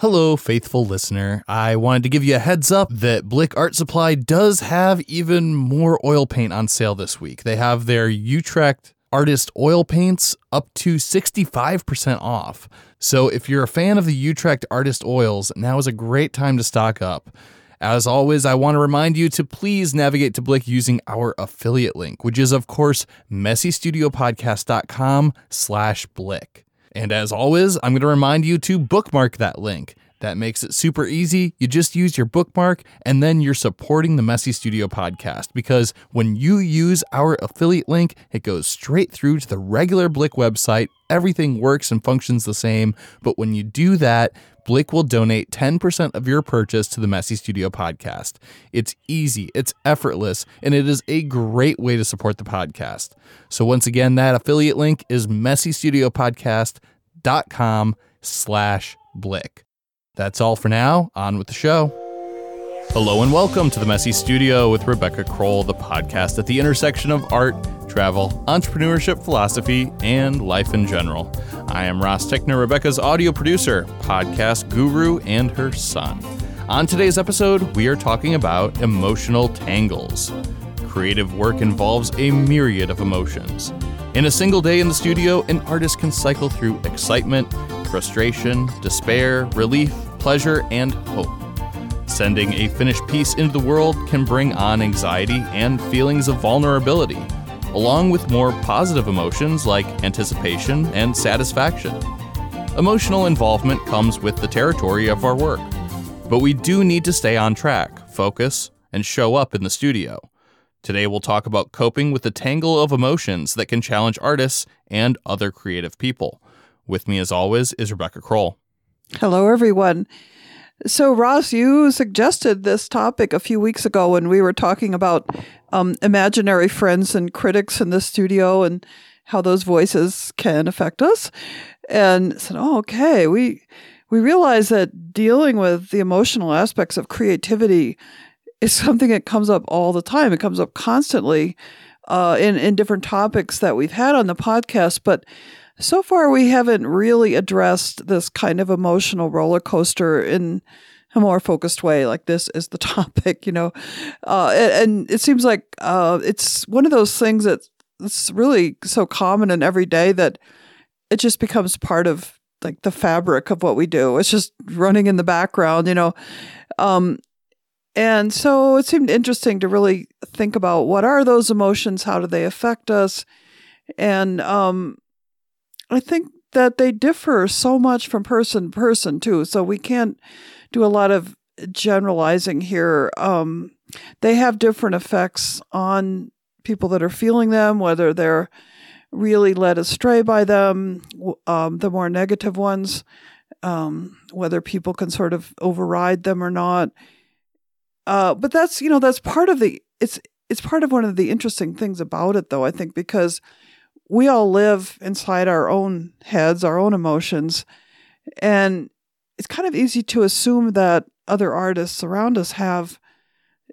Hello, faithful listener. I wanted to give you a heads up that Blick Art Supply does have even more oil paint on sale this week. They have their Utrecht artist oil paints up to 65% off. So if you're a fan of the Utrecht artist oils, now is a great time to stock up. As always, I want to remind you to please navigate to Blick using our affiliate link, which is of course messystudiopodcast.com slash Blick. And as always, I'm going to remind you to bookmark that link. That makes it super easy. You just use your bookmark and then you're supporting the Messy Studio podcast because when you use our affiliate link, it goes straight through to the regular Blick website. Everything works and functions the same. But when you do that, Blick will donate 10% of your purchase to the Messy Studio podcast. It's easy, it's effortless, and it is a great way to support the podcast. So once again, that affiliate link is messystudiopodcast.com slash Blick. That's all for now. On with the show. Hello and welcome to the Messy Studio with Rebecca Crowell, the podcast at the intersection of art, travel, entrepreneurship, philosophy, and life in general. I am Ross Tickner, Rebecca's audio producer, podcast guru, and her son. On today's episode, we are talking about emotional tangles. Creative work involves a myriad of emotions. In a single day in the studio, an artist can cycle through excitement, frustration, despair, relief, pleasure, and hope. Sending a finished piece into the world can bring on anxiety and feelings of vulnerability, along with more positive emotions like anticipation and satisfaction. Emotional involvement comes with the territory of our work, but we do need to stay on track, focus, and show up in the studio. Today, we'll talk about coping with the tangle of emotions that can challenge artists and other creative people. With me, as always, is Rebecca Crowell. Hello, everyone. So, Ross, you suggested this topic a few weeks ago when we were talking about um, imaginary friends and critics in the studio and how those voices can affect us. And said, "Oh, okay, we we realize that dealing with the emotional aspects of creativity is something that comes up all the time. It comes up constantly uh, in in different topics that we've had on the podcast, but." So far, we haven't really addressed this kind of emotional roller coaster in a more focused way. Like this is the topic, you know, uh, and, and, it seems like uh, it's one of those things that's really so common and everyday that it just becomes part of like the fabric of what we do. It's just running in the background, you know. Um, and so it seemed interesting to really think about what are those emotions, how do they affect us, and um, I think that they differ so much from person to person too. So we can't do a lot of generalizing here. Um, they have different effects on people that are feeling them, whether they're really led astray by them, um, the more negative ones, um, whether people can sort of override them or not. Uh, but that's you know that's part of the it's it's part of one of the interesting things about it though I think because we all live inside our own heads, our own emotions. And it's kind of easy to assume that other artists around us have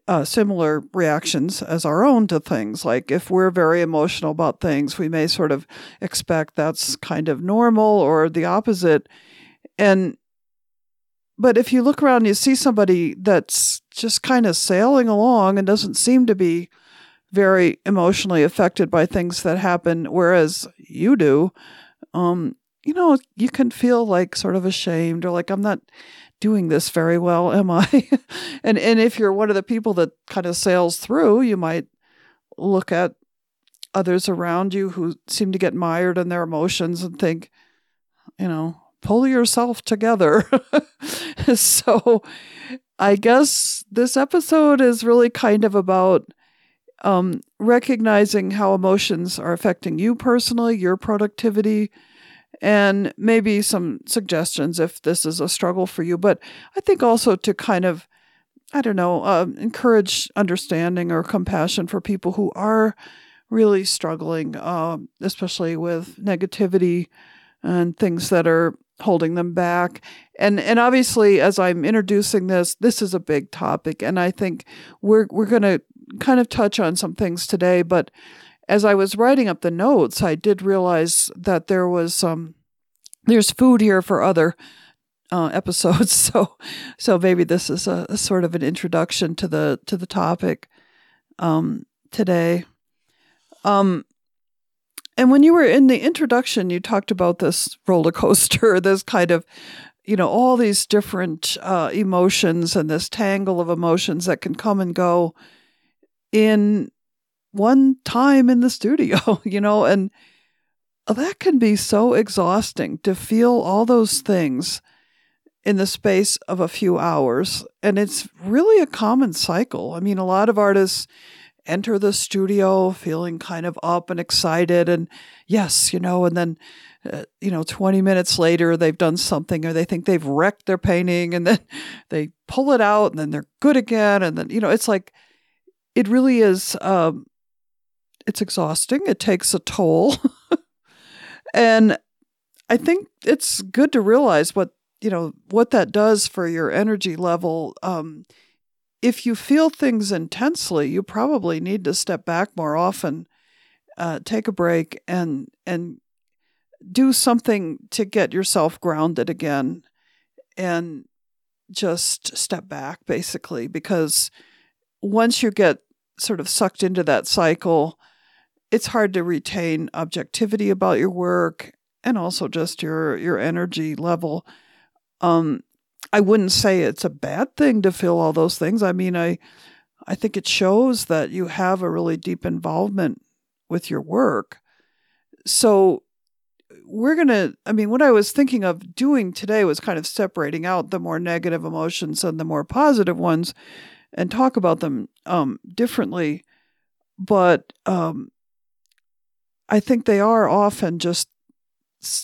uh, similar reactions as our own to things. Like if we're very emotional about things, we may sort of expect that's kind of normal or the opposite. And but if you look around and you see somebody that's just kind of sailing along and doesn't seem to be very emotionally affected by things that happen, whereas you do, um, you know, you can feel like sort of ashamed or like I'm not doing this very well, am I? and and if you're one of the people that kind of sails through, you might look at others around you who seem to get mired in their emotions and think, you know, pull yourself together. so I guess this episode is really kind of about um, recognizing how emotions are affecting you personally, your productivity, and maybe some suggestions if this is a struggle for you. But I think also to kind of, I don't know, uh, encourage understanding or compassion for people who are really struggling, uh, especially with negativity and things that are holding them back. And and obviously as I'm introducing this, this is a big topic and I think we're we're going to kind of touch on some things today, but as I was writing up the notes, I did realize that there was um there's food here for other uh, episodes. So, so maybe this is a, a, sort of an introduction to the to the topic um, today. Um, and when you were in the introduction, you talked about this roller coaster, this kind of, you know, all these different uh, emotions and this tangle of emotions that can come and go in one time in the studio, you know, and that can be so exhausting to feel all those things in the space of a few hours. And it's really a common cycle. I mean, a lot of artists enter the studio feeling kind of up and excited and yes, you know, and then uh, you know 20 minutes later they've done something or they think they've wrecked their painting and then they pull it out and then they're good again and then you know it's like it really is um, it's exhausting. It takes a toll. And i think it's good to realize what you know what that does for your energy level. Um, if you feel things intensely, you probably need to step back more often, uh, take a break, and and do something to get yourself grounded again, and just step back basically because once you get sort of sucked into that cycle, it's hard to retain objectivity about your work and also just your your energy level. Um, I wouldn't say it's a bad thing to feel all those things. I mean, I I think it shows that you have a really deep involvement with your work. So we're going to I mean, what I was thinking of doing today was kind of separating out the more negative emotions and the more positive ones and talk about them um, differently. But um, I think they are often just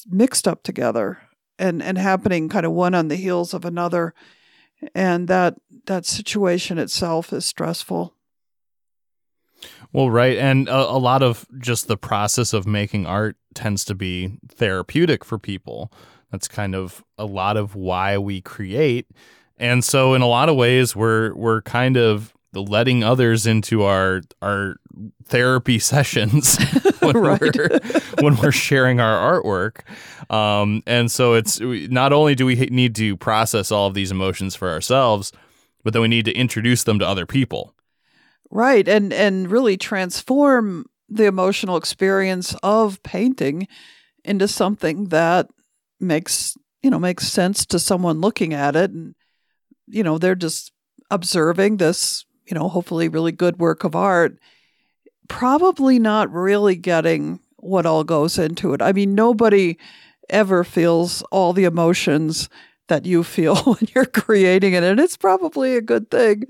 mixed up together and and happening kind of one on the heels of another. And that that situation itself is stressful. Well right. And a, a, lot of just the process of making art tends to be therapeutic for people. That's kind of a lot of why we create. And so in a lot of ways we're we're kind of letting others into our our therapy sessions when we're when we're sharing our artwork. Um, and so it's not only do we need to process all of these emotions for ourselves, but then we need to introduce them to other people. Right, and and really transform the emotional experience of painting into something that makes you know makes sense to someone looking at it and you know they're just observing this you know, hopefully really good work of art, probably not really getting what all goes into it. I mean, nobody ever feels all the emotions that you feel when you're creating it, and it's probably a good thing.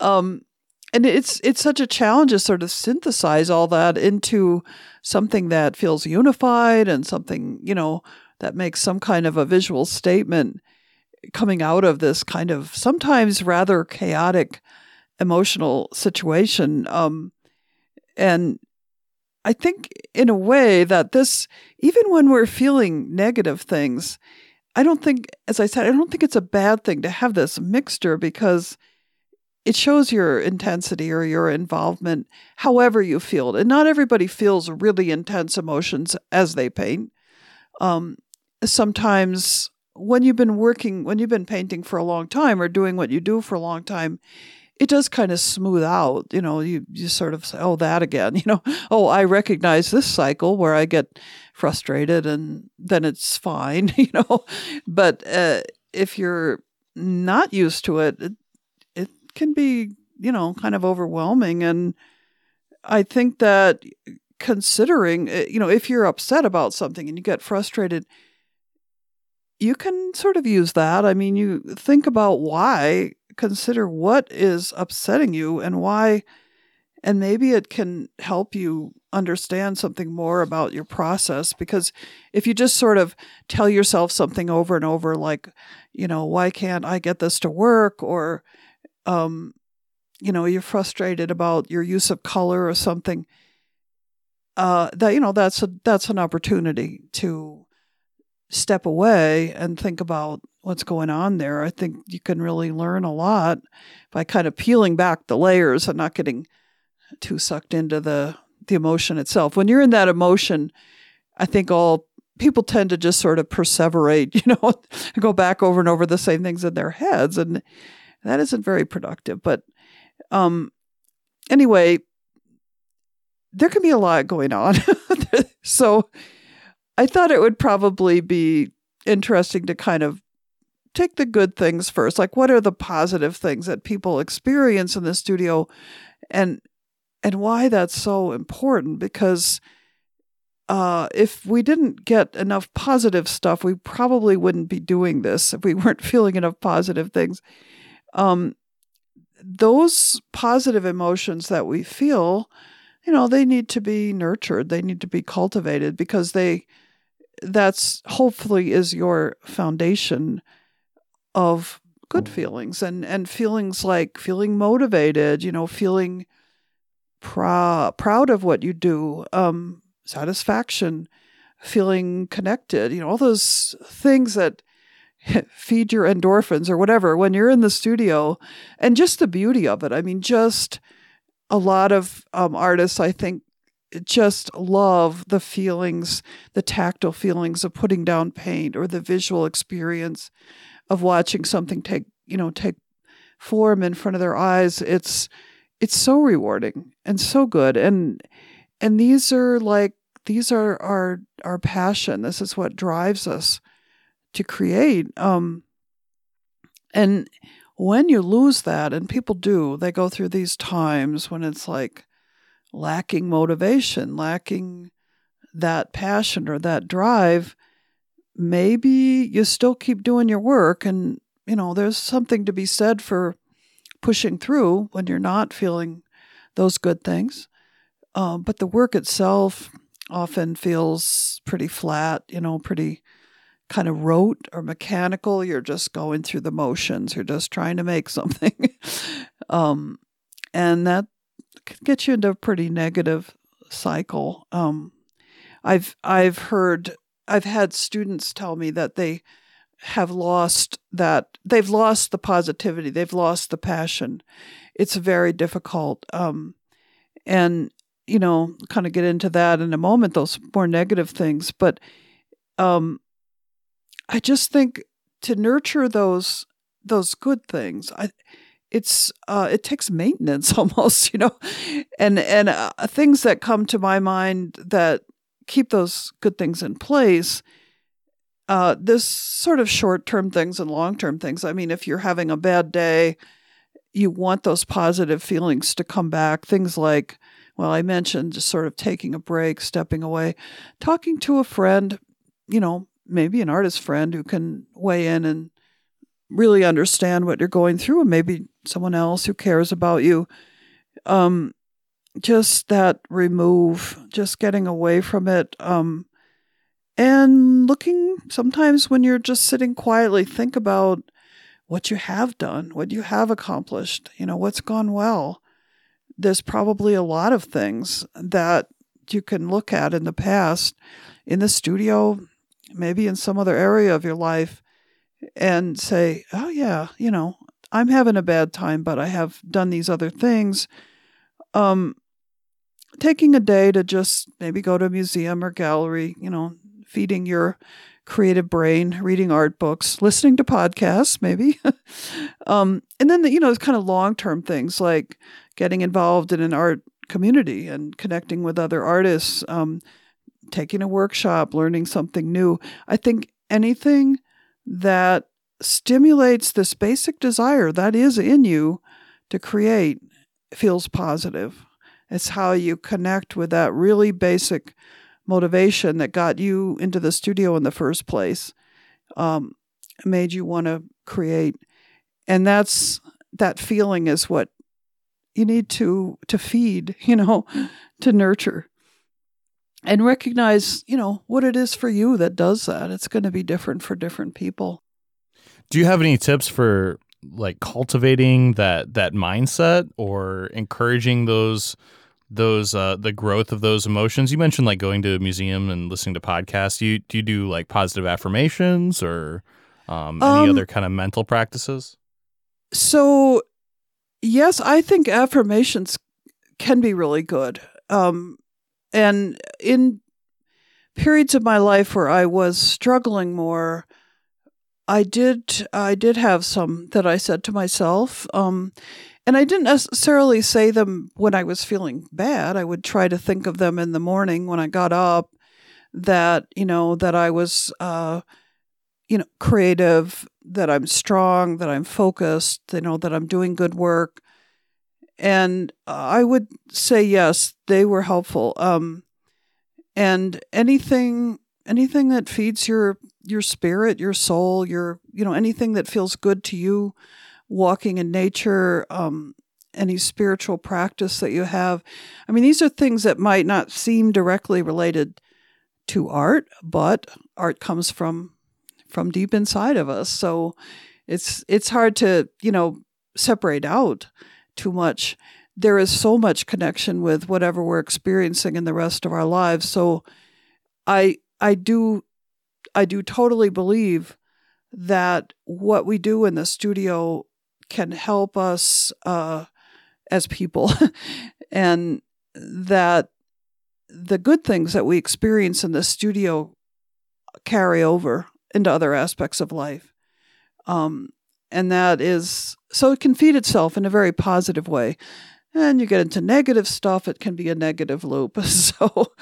Um, and it's it's such a challenge to sort of synthesize all that into something that feels unified and something you know that makes some kind of a visual statement coming out of this kind of sometimes rather chaotic emotional situation. Um, and I think, in a way, that this, even when we're feeling negative things, I don't think, as I said, I don't think it's a bad thing to have this mixture because it shows your intensity or your involvement, however you feel it. And not everybody feels really intense emotions as they paint. Um, sometimes when you've been working, when you've been painting for a long time or doing what you do for a long time, it does kind of smooth out. You know, you, you sort of say, oh, that again. You know, oh, I recognize this cycle where I get frustrated and then it's fine, you know. But uh, if you're not used to it, it, it can be, you know, kind of overwhelming. And I think that considering, uh, you know, if you're upset about something and you get frustrated, you can sort of use that. I mean, you think about why consider what is upsetting you and why, and maybe it can help you understand something more about your process. Because if you just sort of tell yourself something over and over, like, you know, why can't I get this to work? Or, um, you know, you're frustrated about your use of color or something. Uh, that you know, that's a that's an opportunity to step away and think about what's going on there. I think you can really learn a lot by kind of peeling back the layers and not getting too sucked into the the emotion itself. When you're in that emotion, I think all people tend to just sort of perseverate, you know, go back over and over the same things in their heads. And that isn't very productive. But um, anyway, there can be a lot going on. so I thought it would probably be interesting to kind of take the good things first. Like what are the positive things that people experience in the studio and and why that's so important because uh, if we didn't get enough positive stuff, we probably wouldn't be doing this if we weren't feeling enough positive things. Um, those positive emotions that we feel, you know, they need to be nurtured. They need to be cultivated because they, that's hopefully is your foundation of good feelings and, and feelings like feeling motivated, you know, feeling prou- proud of what you do, um, satisfaction, feeling connected, you know, all those things that feed your endorphins or whatever when you're in the studio. And just the beauty of it. I mean, just a lot of um, artists, I think, just love the feelings, the tactile feelings of putting down paint or the visual experience of watching something take, you know, take form in front of their eyes. It's it's so rewarding and so good. And and these are like these are our our passion. This is what drives us to create. Um, and when you lose that, and people do, they go through these times when it's like lacking motivation, lacking that passion or that drive. Maybe you still keep doing your work, and you know, there's something to be said for pushing through when you're not feeling those good things. Um, but the work itself often feels pretty flat, you know, pretty kind of rote or mechanical. You're just going through the motions. You're just trying to make something. um, and that can get you into a pretty negative cycle. Um, I've I've heard I've had students tell me that they have lost that they've lost the positivity, they've lost the passion. It's very difficult. Um, and you know, kind of get into that in a moment, those more negative things. But um, I just think to nurture those those good things, I it's uh, it takes maintenance almost, you know, and and uh, things that come to my mind that keep those good things in place. Uh, this sort of short term things and long term things. I mean, if you're having a bad day, you want those positive feelings to come back. Things like, well, I mentioned just sort of taking a break, stepping away, talking to a friend, you know, maybe an artist friend who can weigh in and really understand what you're going through, and maybe someone else who cares about you. Um, just that remove, just getting away from it, um, and looking. Sometimes when you're just sitting quietly, think about what you have done, what you have accomplished. You know what's gone well. There's probably a lot of things that you can look at in the past in the studio maybe in some other area of your life and say, oh, yeah, you know, I'm having a bad time, but I have done these other things. Um, taking a day to just maybe go to a museum or gallery, you know, feeding your creative brain, reading art books, listening to podcasts, maybe. um, and then, the, you know, it's kind of long term things like getting involved in an art community and connecting with other artists, um, taking a workshop, learning something new. I think anything that stimulates this basic desire that is in you to create feels positive. It's how you connect with that really basic motivation that got you into the studio in the first place, um, made you want to create. And that's that feeling is what you need to to feed, you know, to nurture and recognize, you know, what it is for you that does that. It's going to be different for different people. Do you have any tips for like cultivating that that mindset or encouraging those those uh the growth of those emotions? You mentioned like going to a museum and listening to podcasts. Do you do you do like positive affirmations or um, any um, other kind of mental practices? So, yes, I think affirmations can be really good. Um, and in periods of my life where I was struggling more, I did I did have some that I said to myself. Um, and I didn't necessarily say them when I was feeling bad. I would try to think of them in the morning when I got up that, you know, that I was, uh, you know, creative, that I'm strong, that I'm focused, you know, that I'm doing good work. And I would say yes, they were helpful. Um, and anything, anything that feeds your your spirit, your soul, your you know anything that feels good to you, walking in nature, um, any spiritual practice that you have. I mean, these are things that might not seem directly related to art, but art comes from from deep inside of us. So it's it's hard to, you know, separate out too much. There is so much connection with whatever we're experiencing in the rest of our lives. So I I do I do totally believe that what we do in the studio can help us uh, as people, and that the good things that we experience in the studio carry over into other aspects of life. Um, and that is so it can feed itself in a very positive way. And you get into negative stuff, it can be a negative loop. So,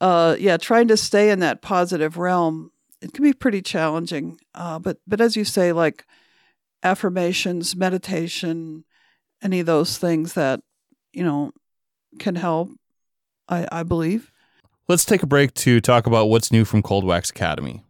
uh, yeah, trying to stay in that positive realm, it can be pretty challenging. Uh, but but as you say, like affirmations, meditation, any of those things that, you know, can help, I, I believe. Let's take a break to talk about what's new from Cold Wax Academy.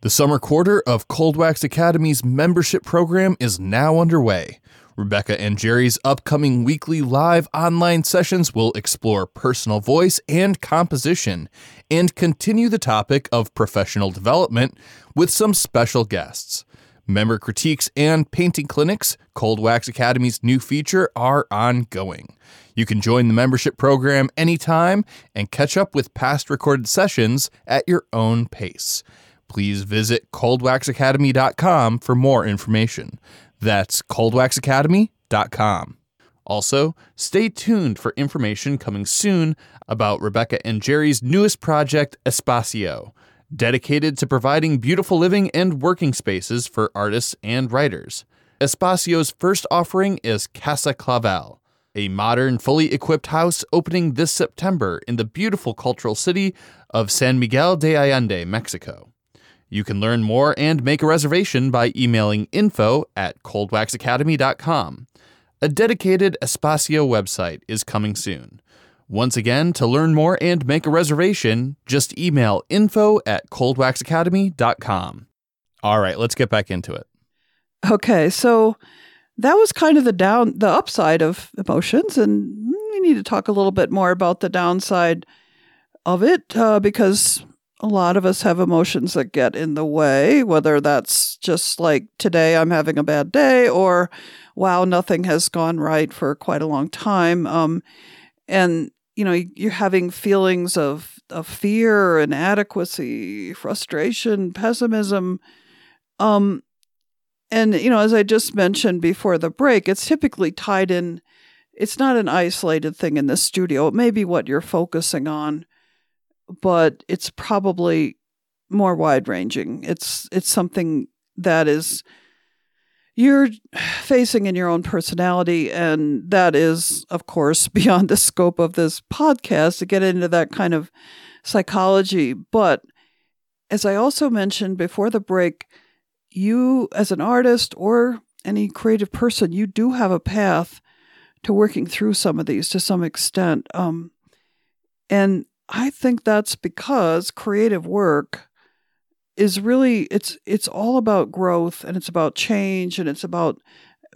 The summer quarter of Cold Wax Academy's membership program is now underway. Rebecca and Jerry's upcoming weekly live online sessions will explore personal voice and composition and continue the topic of professional development with some special guests. Member critiques and painting clinics, Cold Wax Academy's new feature, are ongoing. You can join the membership program anytime and catch up with past recorded sessions at your own pace. Please visit coldwaxacademy.com for more information. That's coldwaxacademy.com. Also, stay tuned for information coming soon about Rebecca and Jerry's newest project, Espacio dedicated to providing beautiful living and working spaces for artists and writers. Espacio's first offering is Casa Clavel, a modern, fully equipped house opening this September in the beautiful cultural city of San Miguel de Allende, Mexico. You can learn more and make a reservation by emailing info at coldwaxacademy.com. A dedicated Espacio website is coming soon. Once again, to learn more and make a reservation, just email info at coldwaxacademy.com. All right, let's get back into it. Okay, so that was kind of the down the upside of emotions and we need to talk a little bit more about the downside of it uh, because a lot of us have emotions that get in the way whether that's just like today i'm having a bad day or wow nothing has gone right for quite a long time um, and you know you're having feelings of of fear inadequacy frustration pessimism um and you know as i just mentioned before the break it's typically tied in it's not an isolated thing in the studio. It may be what you're focusing on but it's probably more wide ranging it's it's something that is you're facing in your own personality. And that is, of course, beyond the scope of this podcast to get into that kind of psychology. But as I also mentioned before the break, you, as an artist or any creative person, you do have a path to working through some of these to some extent. Um, and I think that's because creative work is really it's it's all about growth and it's about change and it's about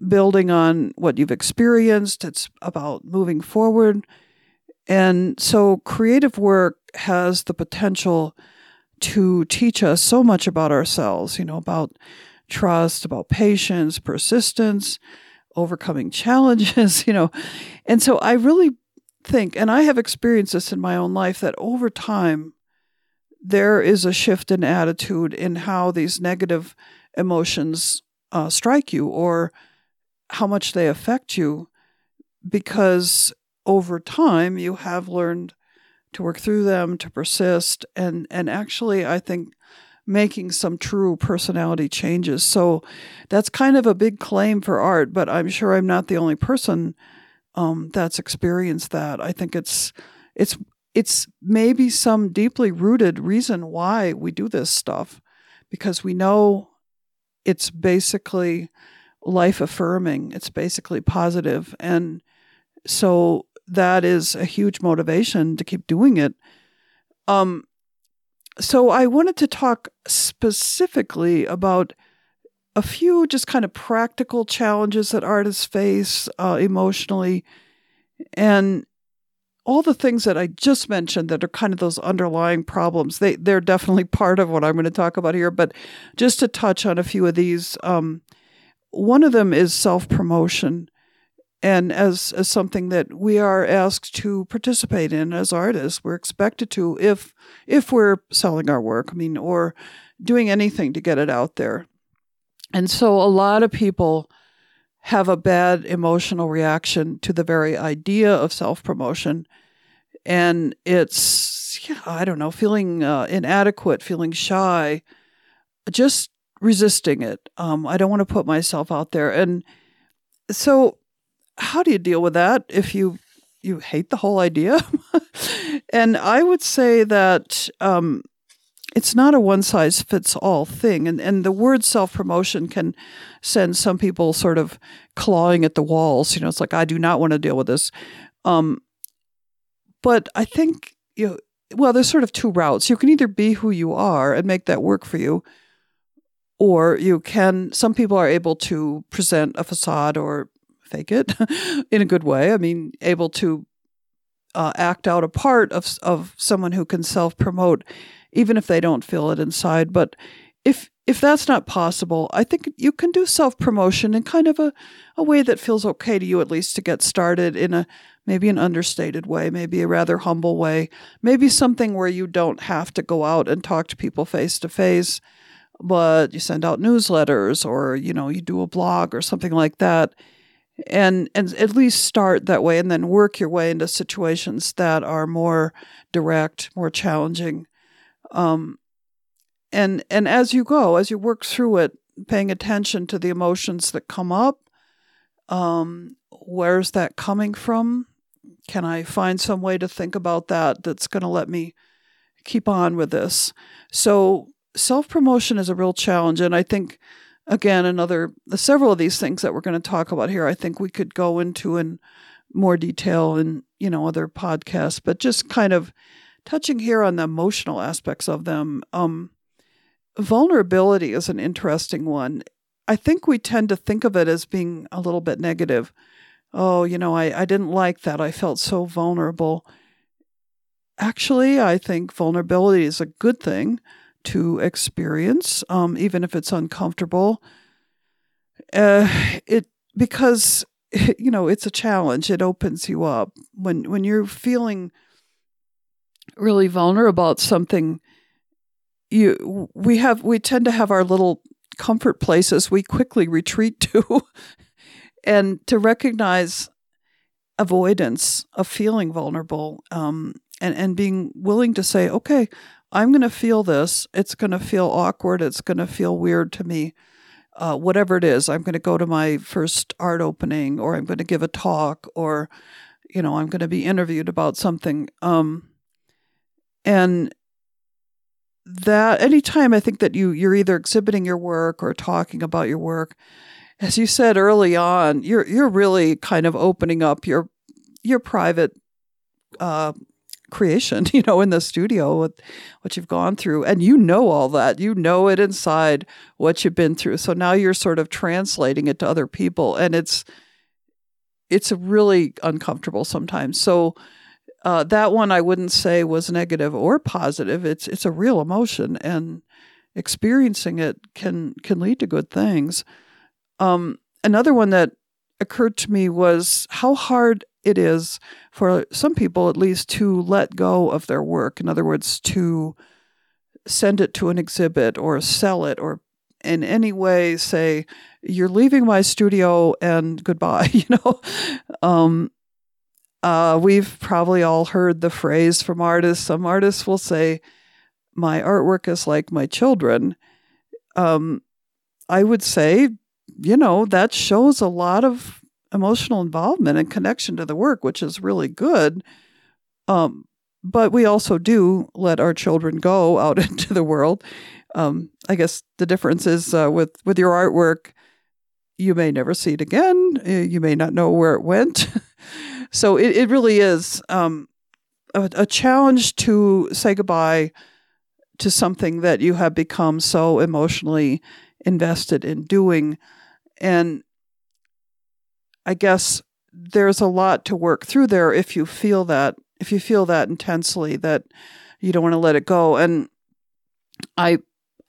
building on what you've experienced. It's about moving forward. And so creative work has the potential to teach us so much about ourselves you know about trust about patience persistence overcoming challenges you know. And so i really think and i have experienced this in my own life that over time there is a shift in attitude in how these negative emotions uh, strike you or how much they affect you because over time you have learned to work through them, to persist, and and actually, I think making some true personality changes. So that's kind of a big claim for art, but I'm sure I'm not the only person um, that's experienced that. I think it's it's it's maybe some deeply rooted reason why we do this stuff because we know it's basically life affirming it's basically positive and so that is a huge motivation to keep doing it um so I wanted to talk specifically about a few just kind of practical challenges that artists face uh, emotionally. And all the things that I just mentioned that are kind of those underlying problems. They they're definitely part of what I'm going to talk about here, but just to touch on a few of these um, one of them is self promotion and as, as something that we are asked to participate in as artists we're expected to if if we're selling our work i mean or doing anything to get it out there and so a lot of people have a bad emotional reaction to the very idea of self promotion and it's yeah, i don't know feeling uh, inadequate feeling shy just resisting it. Um, i don't want to put myself out there. And so how do you deal with that if you you hate the whole idea? and I would say that um, it's not a one size fits all thing. And, and the word self promotion can send some people sort of clawing at the walls. You know, it's like, I do not want to deal with this. Um, but I think, you know, well, there's sort of two routes. You can either be who you are and make that work for you, or you can, some people are able to present a facade or fake it in a good way. I mean, able to uh, act out a part of of someone who can self promote, even if they don't feel it inside. But if if that's not possible, I think you can do self promotion in kind of a, a way that feels okay to you, at least to get started in a maybe an understated way, maybe a rather humble way, maybe something where you don't have to go out and talk to people face to face, but you send out newsletters or you know you do a blog or something like that and and at least start that way and then work your way into situations that are more direct more challenging um, and and as you go as you work through it paying attention to the emotions that come up um, where's that coming from? Can i find some way to think about that that's going to let me keep on with this? So self promotion is a real challenge and i think again, another the several of these things that we're going to talk about here, I think we could go into in more detail in you know other podcasts, but just kind of touching here on the emotional aspects of them. Um, vulnerability is an interesting one. I think we tend to think of it as being a little bit negative. Oh, you know, I, I didn't like that. I felt so vulnerable. Actually, I think vulnerability is a good thing to experience, um, even if it's uncomfortable. Uh, it because you know it's a challenge. It opens you up when when you're feeling really vulnerable about something. You we have we tend to have our little comfort places we quickly retreat to, and to recognize avoidance of feeling vulnerable um, and and being willing to say, okay, I'm going to feel this. It's going to feel awkward. It's going to feel weird to me. Uh, whatever it is, I'm going to go to my first art opening, or I'm going to give a talk, or you know, I'm going to be interviewed about something. Um, and that anytime I think that you you're either exhibiting your work or talking about your work, as you said early on, you're you're really kind of opening up your your private uh, creation, you know, in the studio with what you've gone through. And you know all that. You know it inside what you've been through. So now you're sort of translating it to other people. And it's it's really uncomfortable sometimes. So uh, that one I wouldn't say was negative or positive. It's it's a real emotion and experiencing it can can lead to good things. Um, another one that occurred to me was how hard it is for some people at least to let go of their work. In other words, to send it to an exhibit or sell it or in any way say, you're leaving my studio and goodbye, you know? Um, Uh, we've probably all heard the phrase from artists. Some artists will say, My artwork is like my children. Um, I would say, you know, that shows a lot of emotional involvement and connection to the work, which is really good. Um, but we also do let our children go out into the world. Um, I guess the difference is uh, with with your artwork, you may never see it again. You may not know where it went. so it, it really is um, a, a challenge to say goodbye to something that you have become so emotionally invested in doing. And I guess there's a lot to work through there if you feel that if you feel that intensely that you don't want to let it go and i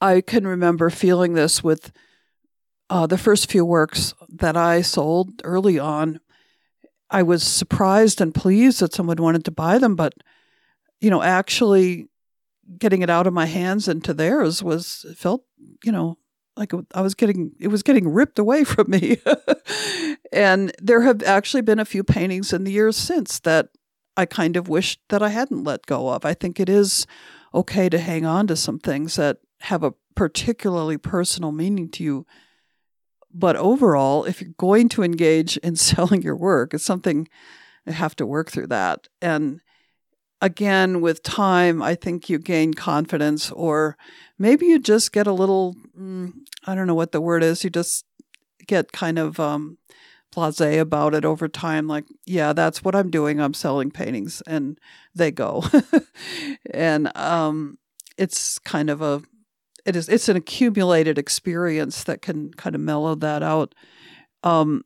i can remember feeling this with uh, the first few works that i sold early on i was surprised and pleased that someone wanted to buy them but you know actually getting it out of my hands into theirs was felt you know like I was getting it was getting ripped away from me. and there have actually been a few paintings in the years since that I kind of wished that I hadn't let go of. I think it is okay to hang on to some things that have a particularly personal meaning to you. But overall, if you're going to engage in selling your work, it's something you have to work through that. And again, with time, I think you gain confidence, or maybe you just get a little, mm, I don't know what the word is, you just get kind of um, blase about it over time like yeah that's what i'm doing i'm selling paintings and they go and um, it's kind of a it is it's an accumulated experience that can kind of mellow that out. Um,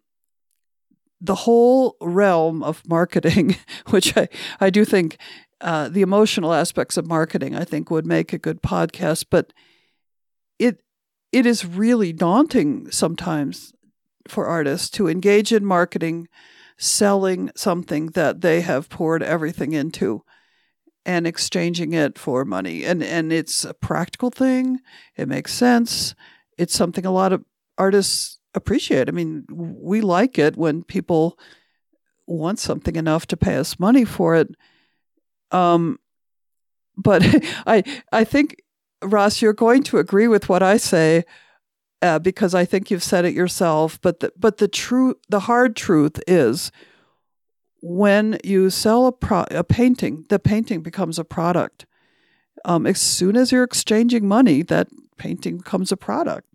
the whole realm of marketing which i i do think uh, the emotional aspects of marketing i think would make a good podcast but it it is really daunting sometimes for artists to engage in marketing, selling something that they have poured everything into and exchanging it for money. And and it's a practical thing. It makes sense. It's something a lot of artists appreciate. I mean, we like it when people want something enough to pay us money for it. Um, but I I think Ross, you're going to agree with what I say uh, because I think you've said it yourself. But the, but the true, the hard truth is, when you sell a pro- a painting, the painting becomes a product. Um, as soon as you're exchanging money, that painting becomes a product.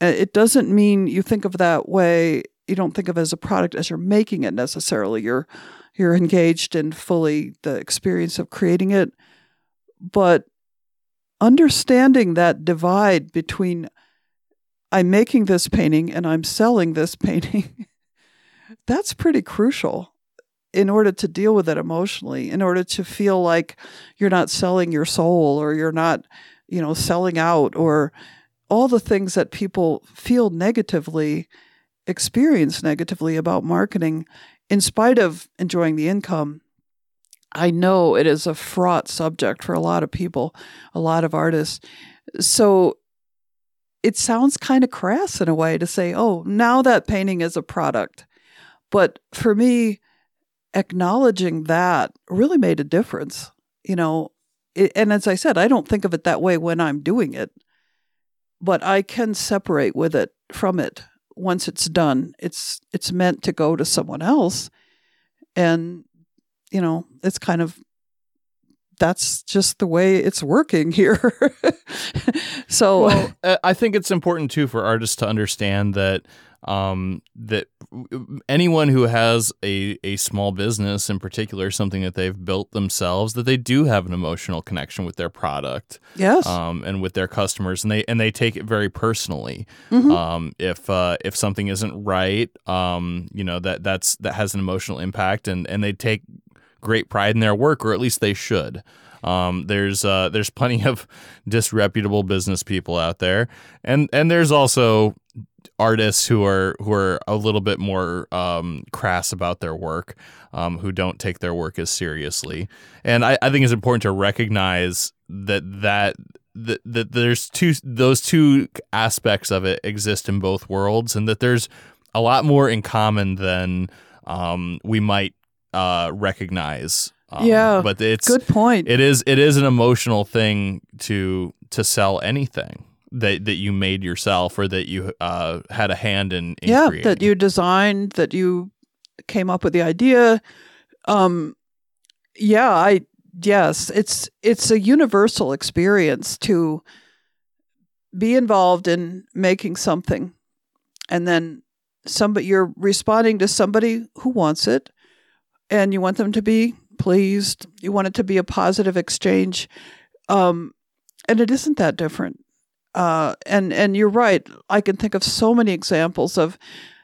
Uh, it doesn't mean you think of that way. You don't think of it as a product as you're making it necessarily. You're you're engaged in fully the experience of creating it, but understanding that divide between I'm making this painting and I'm selling this painting. That's pretty crucial in order to deal with it emotionally, in order to feel like you're not selling your soul or you're not, you know, selling out or all the things that people feel negatively, experience negatively about marketing, in spite of enjoying the income. I know it is a fraught subject for a lot of people, a lot of artists. So it sounds kind of crass in a way to say, oh, now that painting is a product. But for me, acknowledging that really made a difference. You know, it, and as I said, I don't think of it that way when I'm doing it, but I can separate with it from it once it's done. It's it's meant to go to someone else, and you know, it's kind of that's just the way it's working here. so well, I think it's important too for artists to understand that um, that anyone who has a, a small business in particular, something that they've built themselves, that they do have an emotional connection with their product, yes, um, and with their customers, and they and they take it very personally. Mm-hmm. Um, if uh, if something isn't right, um, you know that that's that has an emotional impact, and and they take great pride in their work, or at least they should. Um, there's uh, there's plenty of disreputable business people out there, and and there's also artists who are who are a little bit more um, crass about their work, um, who don't take their work as seriously. And I, I think it's important to recognize that that that, that there's two those two aspects of it exist in both worlds, and that there's a lot more in common than um, we might uh, recognize. Um, Yeah. but it's Good point. it is it is an emotional thing to to sell anything that that you made yourself or that you uh, had a hand in. in yeah, creating. that you designed, that you came up with the idea. Um, yeah, I yes, it's it's a universal experience to be involved in making something, and then somebody you're responding to somebody who wants it, and you want them to be pleased. You want it to be a positive exchange, um, and it isn't that different. Uh, and and you're right. I can think of so many examples of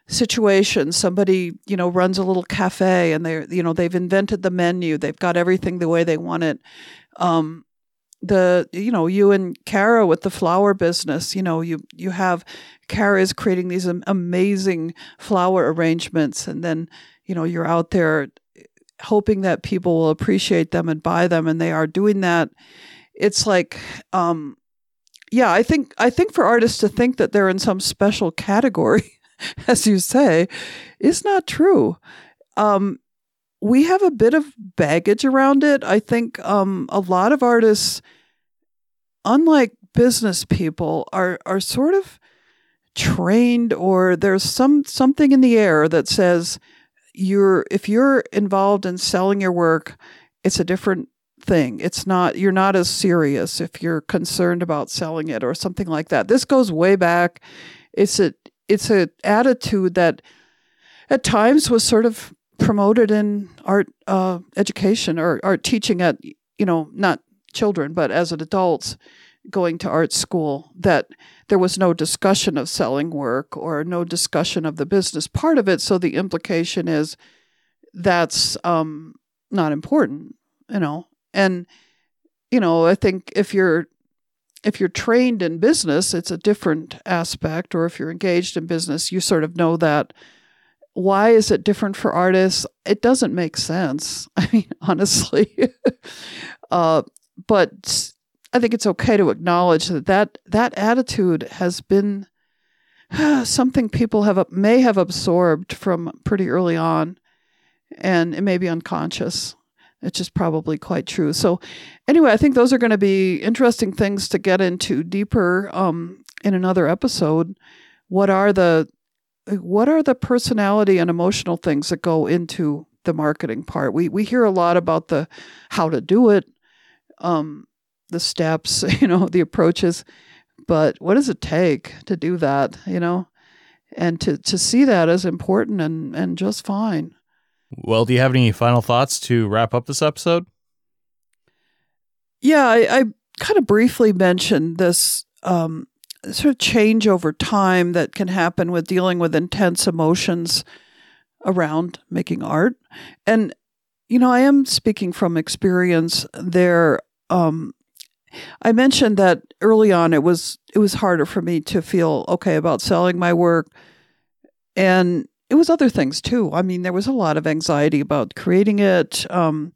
situations. Somebody you know runs a little cafe, and they you know they've invented the menu. They've got everything the way they want it. Um, the you know you and Kara with the flower business. You know you you have Kara is creating these amazing flower arrangements, and then you know you're out there hoping that people will appreciate them and buy them, and they are doing that. It's like um, yeah, I think I think for artists to think that they're in some special category, as you say, is not true. Um, we have a bit of baggage around it. I think um, a lot of artists, unlike business people, are are sort of trained, or there's some something in the air that says you're if you're involved in selling your work, it's a different thing. It's not you're not as serious if you're concerned about selling it or something like that. This goes way back. It's a it's a attitude that at times was sort of promoted in art uh, education or art teaching at you know not children but as adults going to art school that there was no discussion of selling work or no discussion of the business part of it so the implication is that's um, not important you know and you know i think if you're if you're trained in business it's a different aspect. Or if you're engaged in business you sort of know that why is it different for artists? It doesn't make sense. I mean honestly. Uh, but i think it's okay to acknowledge that that, that attitude has been something people have may have absorbed from pretty early on. And it may be unconscious it's just probably quite true. So, anyway, I think those are going to be interesting things to get into deeper um, in another episode. What are the what are the personality and emotional things that go into the marketing part? We we hear a lot about the how to do it, um, the steps, you know, the approaches, but what does it take to do that? You know, and to to see that as important and and just fine. Well, do you have any final thoughts to wrap up this episode? Yeah, I, I kind of briefly mentioned this um, sort of change over time that can happen with dealing with intense emotions around making art. And, you know, I am speaking from experience there. Um, I mentioned that early on it was it was harder for me to feel okay about selling my work and it was other things too. I mean, there was a lot of anxiety about creating it. Um,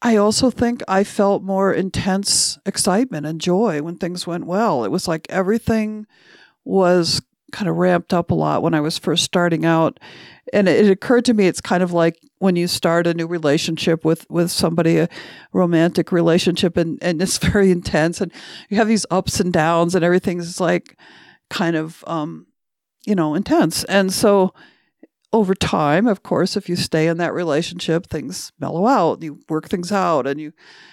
I also think I felt more intense excitement and joy when things went well. It was like everything was kind of ramped up a lot when I was first starting out. And it, it occurred to me it's kind of like when you start a new relationship with, with somebody, a romantic relationship, and, and it's very intense, and you have these ups and downs, and everything's like kind of, um, you know, intense. And so, over time, of course, if you stay in that relationship, things mellow out. You work things out, and you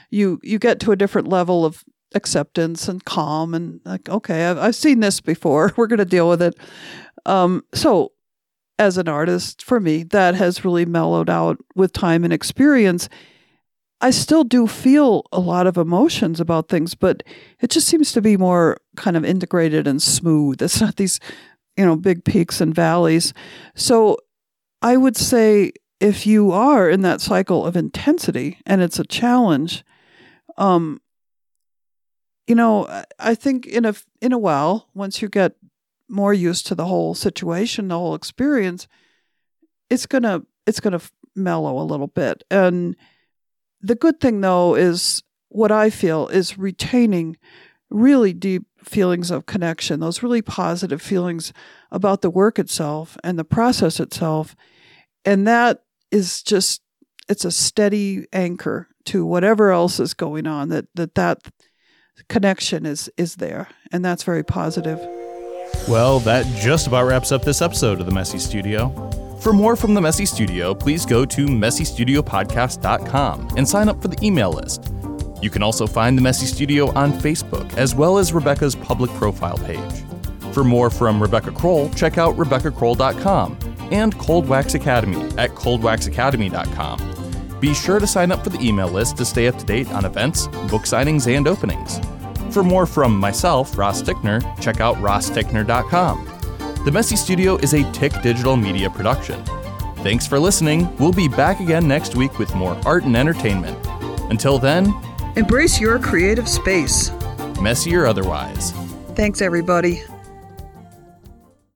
you you get to a different level of acceptance and calm, and like, okay, I've, I've seen this before. We're going to deal with it. Um, so, as an artist, for me, that has really mellowed out with time and experience. I still do feel a lot of emotions about things, but it just seems to be more kind of integrated and smooth. It's not these, you know, big peaks and valleys. So I would say if you are in that cycle of intensity and it's a challenge, um, you know, I think in a in a while, once you get more used to the whole situation, the whole experience, it's gonna it's gonna mellow a little bit. And the good thing though is what I feel is retaining really deep feelings of connection, those really positive feelings about the work itself and the process itself. And that is just it's a steady anchor to whatever else is going on. That that that connection is is there, and that's very positive. Well, that just about wraps up this episode of the Messy Studio. For more from the Messy Studio, please go to messystudiopodcast.com and sign up for the email list. You can also find the Messy Studio on Facebook, as well as Rebecca's public profile page. For more from Rebecca Crowell, check out RebeccaCrowell.com and Cold Wax Academy at coldwaxacademy.com. Be sure to sign up for the email list to stay up to date on events, book signings, and openings. For more from myself, Ross Tickner, check out rosstickner.com. The Messy Studio is a Tick Digital Media production. Thanks for listening. We'll be back again next week with more art and entertainment. Until then, embrace your creative space, messy or otherwise. Thanks, everybody.